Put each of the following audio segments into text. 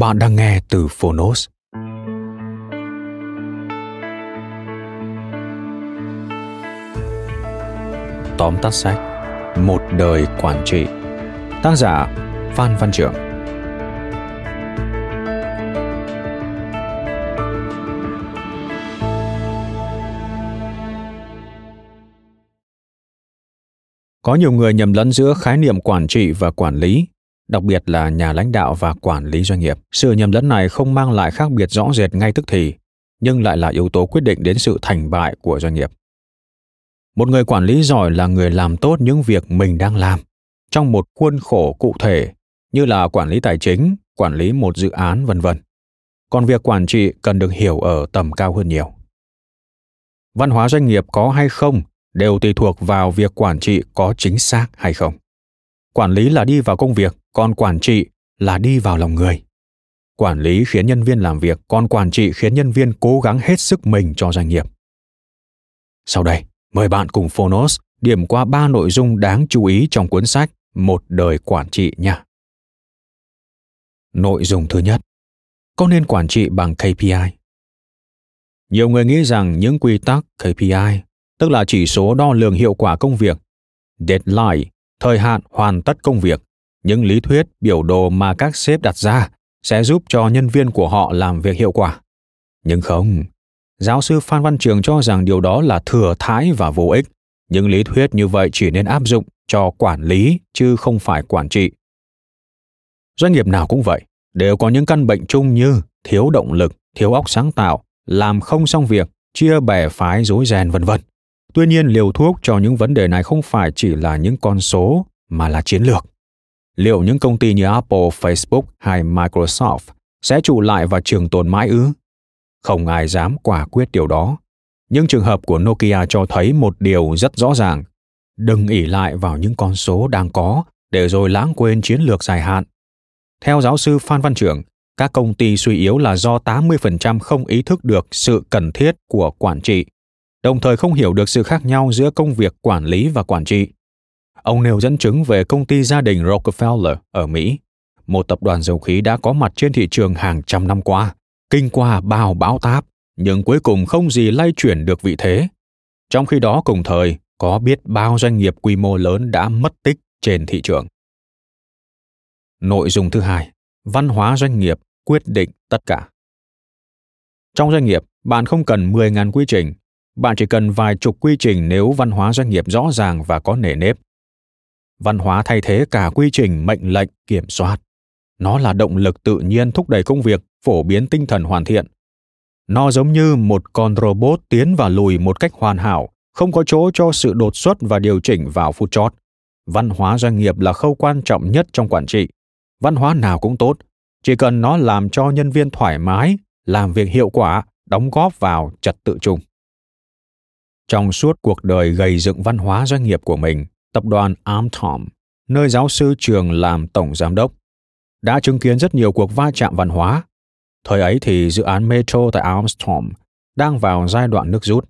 Bạn đang nghe từ Phonos. Tóm tắt sách, Một đời quản trị. Tác giả, Phan Văn Trưởng. Có nhiều người nhầm lẫn giữa khái niệm quản trị và quản lý đặc biệt là nhà lãnh đạo và quản lý doanh nghiệp. Sự nhầm lẫn này không mang lại khác biệt rõ rệt ngay tức thì, nhưng lại là yếu tố quyết định đến sự thành bại của doanh nghiệp. Một người quản lý giỏi là người làm tốt những việc mình đang làm trong một khuôn khổ cụ thể như là quản lý tài chính, quản lý một dự án vân vân. Còn việc quản trị cần được hiểu ở tầm cao hơn nhiều. Văn hóa doanh nghiệp có hay không đều tùy thuộc vào việc quản trị có chính xác hay không. Quản lý là đi vào công việc, còn quản trị là đi vào lòng người. Quản lý khiến nhân viên làm việc còn quản trị khiến nhân viên cố gắng hết sức mình cho doanh nghiệp. Sau đây, mời bạn cùng phonos điểm qua ba nội dung đáng chú ý trong cuốn sách một đời quản trị nha. Nội dung thứ nhất, có nên quản trị bằng kpi nhiều người nghĩ rằng những quy tắc kpi tức là chỉ số đo lường hiệu quả công việc, deadline, thời hạn hoàn tất công việc những lý thuyết, biểu đồ mà các sếp đặt ra sẽ giúp cho nhân viên của họ làm việc hiệu quả. Nhưng không, giáo sư phan văn trường cho rằng điều đó là thừa thãi và vô ích. Những lý thuyết như vậy chỉ nên áp dụng cho quản lý chứ không phải quản trị. Doanh nghiệp nào cũng vậy, đều có những căn bệnh chung như thiếu động lực, thiếu óc sáng tạo, làm không xong việc, chia bè phái rối ren, vân vân. Tuy nhiên, liều thuốc cho những vấn đề này không phải chỉ là những con số mà là chiến lược liệu những công ty như Apple, Facebook hay Microsoft sẽ trụ lại và trường tồn mãi ư? Không ai dám quả quyết điều đó. Nhưng trường hợp của Nokia cho thấy một điều rất rõ ràng. Đừng ỉ lại vào những con số đang có để rồi lãng quên chiến lược dài hạn. Theo giáo sư Phan Văn Trưởng, các công ty suy yếu là do 80% không ý thức được sự cần thiết của quản trị, đồng thời không hiểu được sự khác nhau giữa công việc quản lý và quản trị. Ông nêu dẫn chứng về công ty gia đình Rockefeller ở Mỹ, một tập đoàn dầu khí đã có mặt trên thị trường hàng trăm năm qua, kinh qua bao bão táp, nhưng cuối cùng không gì lay chuyển được vị thế. Trong khi đó cùng thời, có biết bao doanh nghiệp quy mô lớn đã mất tích trên thị trường. Nội dung thứ hai, văn hóa doanh nghiệp quyết định tất cả. Trong doanh nghiệp, bạn không cần 10.000 quy trình, bạn chỉ cần vài chục quy trình nếu văn hóa doanh nghiệp rõ ràng và có nề nếp văn hóa thay thế cả quy trình mệnh lệnh kiểm soát. Nó là động lực tự nhiên thúc đẩy công việc, phổ biến tinh thần hoàn thiện. Nó giống như một con robot tiến và lùi một cách hoàn hảo, không có chỗ cho sự đột xuất và điều chỉnh vào phút chót. Văn hóa doanh nghiệp là khâu quan trọng nhất trong quản trị. Văn hóa nào cũng tốt, chỉ cần nó làm cho nhân viên thoải mái, làm việc hiệu quả, đóng góp vào trật tự chung. Trong suốt cuộc đời gây dựng văn hóa doanh nghiệp của mình tập đoàn Armstrong, nơi giáo sư trường làm tổng giám đốc, đã chứng kiến rất nhiều cuộc va chạm văn hóa. Thời ấy thì dự án metro tại Armstrong đang vào giai đoạn nước rút.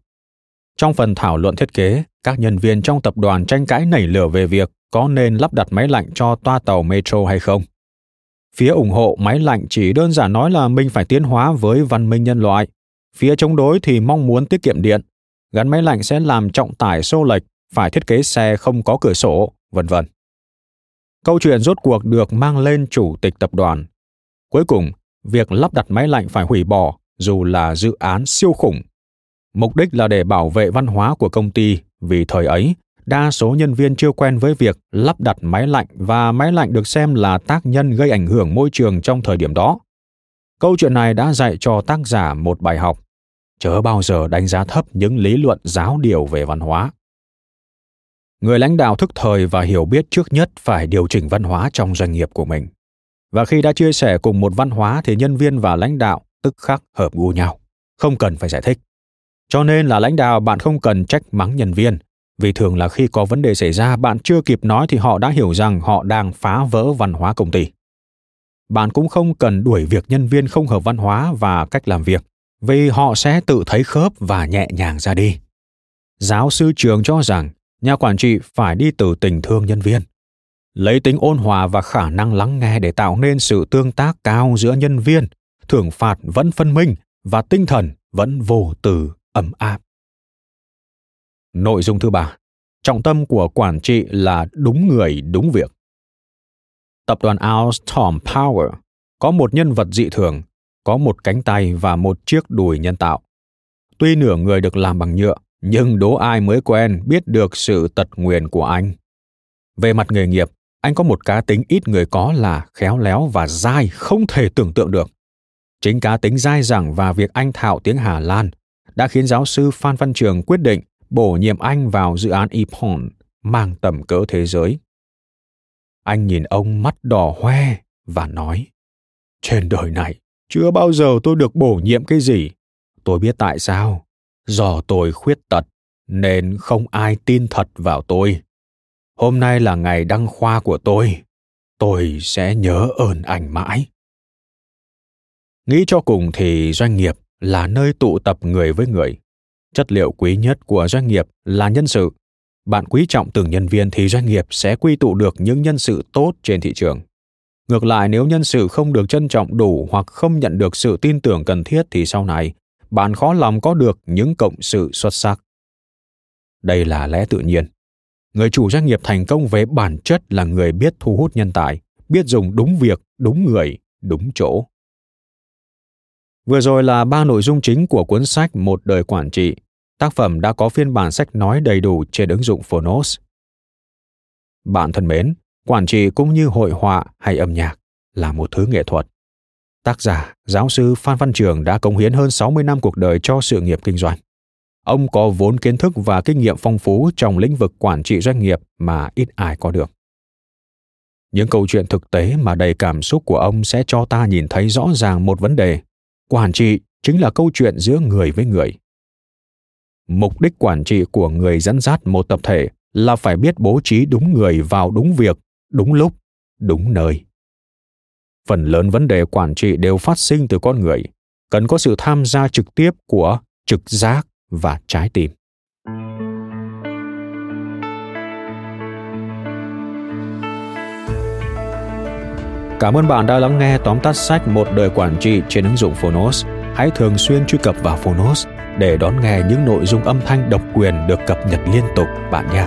Trong phần thảo luận thiết kế, các nhân viên trong tập đoàn tranh cãi nảy lửa về việc có nên lắp đặt máy lạnh cho toa tàu metro hay không. Phía ủng hộ máy lạnh chỉ đơn giản nói là mình phải tiến hóa với văn minh nhân loại. Phía chống đối thì mong muốn tiết kiệm điện. Gắn máy lạnh sẽ làm trọng tải xô lệch, phải thiết kế xe không có cửa sổ, vân vân. Câu chuyện rốt cuộc được mang lên chủ tịch tập đoàn. Cuối cùng, việc lắp đặt máy lạnh phải hủy bỏ dù là dự án siêu khủng. Mục đích là để bảo vệ văn hóa của công ty vì thời ấy đa số nhân viên chưa quen với việc lắp đặt máy lạnh và máy lạnh được xem là tác nhân gây ảnh hưởng môi trường trong thời điểm đó. Câu chuyện này đã dạy cho tác giả một bài học, chớ bao giờ đánh giá thấp những lý luận giáo điều về văn hóa. Người lãnh đạo thức thời và hiểu biết trước nhất phải điều chỉnh văn hóa trong doanh nghiệp của mình. Và khi đã chia sẻ cùng một văn hóa thì nhân viên và lãnh đạo tức khắc hợp gu nhau, không cần phải giải thích. Cho nên là lãnh đạo bạn không cần trách mắng nhân viên, vì thường là khi có vấn đề xảy ra bạn chưa kịp nói thì họ đã hiểu rằng họ đang phá vỡ văn hóa công ty bạn cũng không cần đuổi việc nhân viên không hợp văn hóa và cách làm việc vì họ sẽ tự thấy khớp và nhẹ nhàng ra đi giáo sư trường cho rằng nhà quản trị phải đi từ tình thương nhân viên lấy tính ôn hòa và khả năng lắng nghe để tạo nên sự tương tác cao giữa nhân viên thưởng phạt vẫn phân minh và tinh thần vẫn vô từ ấm áp Nội dung thứ ba, trọng tâm của quản trị là đúng người, đúng việc. Tập đoàn Alstom Power có một nhân vật dị thường, có một cánh tay và một chiếc đùi nhân tạo. Tuy nửa người được làm bằng nhựa, nhưng đố ai mới quen biết được sự tật nguyền của anh. Về mặt nghề nghiệp, anh có một cá tính ít người có là khéo léo và dai không thể tưởng tượng được. Chính cá tính dai dẳng và việc anh thạo tiếng Hà Lan đã khiến giáo sư Phan Văn Trường quyết định bổ nhiệm anh vào dự án Epon mang tầm cỡ thế giới. Anh nhìn ông mắt đỏ hoe và nói, trên đời này, chưa bao giờ tôi được bổ nhiệm cái gì. Tôi biết tại sao. Do tôi khuyết tật, nên không ai tin thật vào tôi. Hôm nay là ngày đăng khoa của tôi. Tôi sẽ nhớ ơn ảnh mãi. Nghĩ cho cùng thì doanh nghiệp là nơi tụ tập người với người chất liệu quý nhất của doanh nghiệp là nhân sự bạn quý trọng từng nhân viên thì doanh nghiệp sẽ quy tụ được những nhân sự tốt trên thị trường ngược lại nếu nhân sự không được trân trọng đủ hoặc không nhận được sự tin tưởng cần thiết thì sau này bạn khó lòng có được những cộng sự xuất sắc đây là lẽ tự nhiên người chủ doanh nghiệp thành công về bản chất là người biết thu hút nhân tài biết dùng đúng việc đúng người đúng chỗ Vừa rồi là ba nội dung chính của cuốn sách Một đời quản trị. Tác phẩm đã có phiên bản sách nói đầy đủ trên ứng dụng Phonos. Bạn thân mến, quản trị cũng như hội họa hay âm nhạc là một thứ nghệ thuật. Tác giả, giáo sư Phan Văn Trường đã cống hiến hơn 60 năm cuộc đời cho sự nghiệp kinh doanh. Ông có vốn kiến thức và kinh nghiệm phong phú trong lĩnh vực quản trị doanh nghiệp mà ít ai có được. Những câu chuyện thực tế mà đầy cảm xúc của ông sẽ cho ta nhìn thấy rõ ràng một vấn đề quản trị chính là câu chuyện giữa người với người mục đích quản trị của người dẫn dắt một tập thể là phải biết bố trí đúng người vào đúng việc đúng lúc đúng nơi phần lớn vấn đề quản trị đều phát sinh từ con người, cần có sự tham gia trực tiếp của trực giác và trái tim Cảm ơn bạn đã lắng nghe tóm tắt sách Một đời quản trị trên ứng dụng Phonos. Hãy thường xuyên truy cập vào Phonos để đón nghe những nội dung âm thanh độc quyền được cập nhật liên tục, bạn nhé.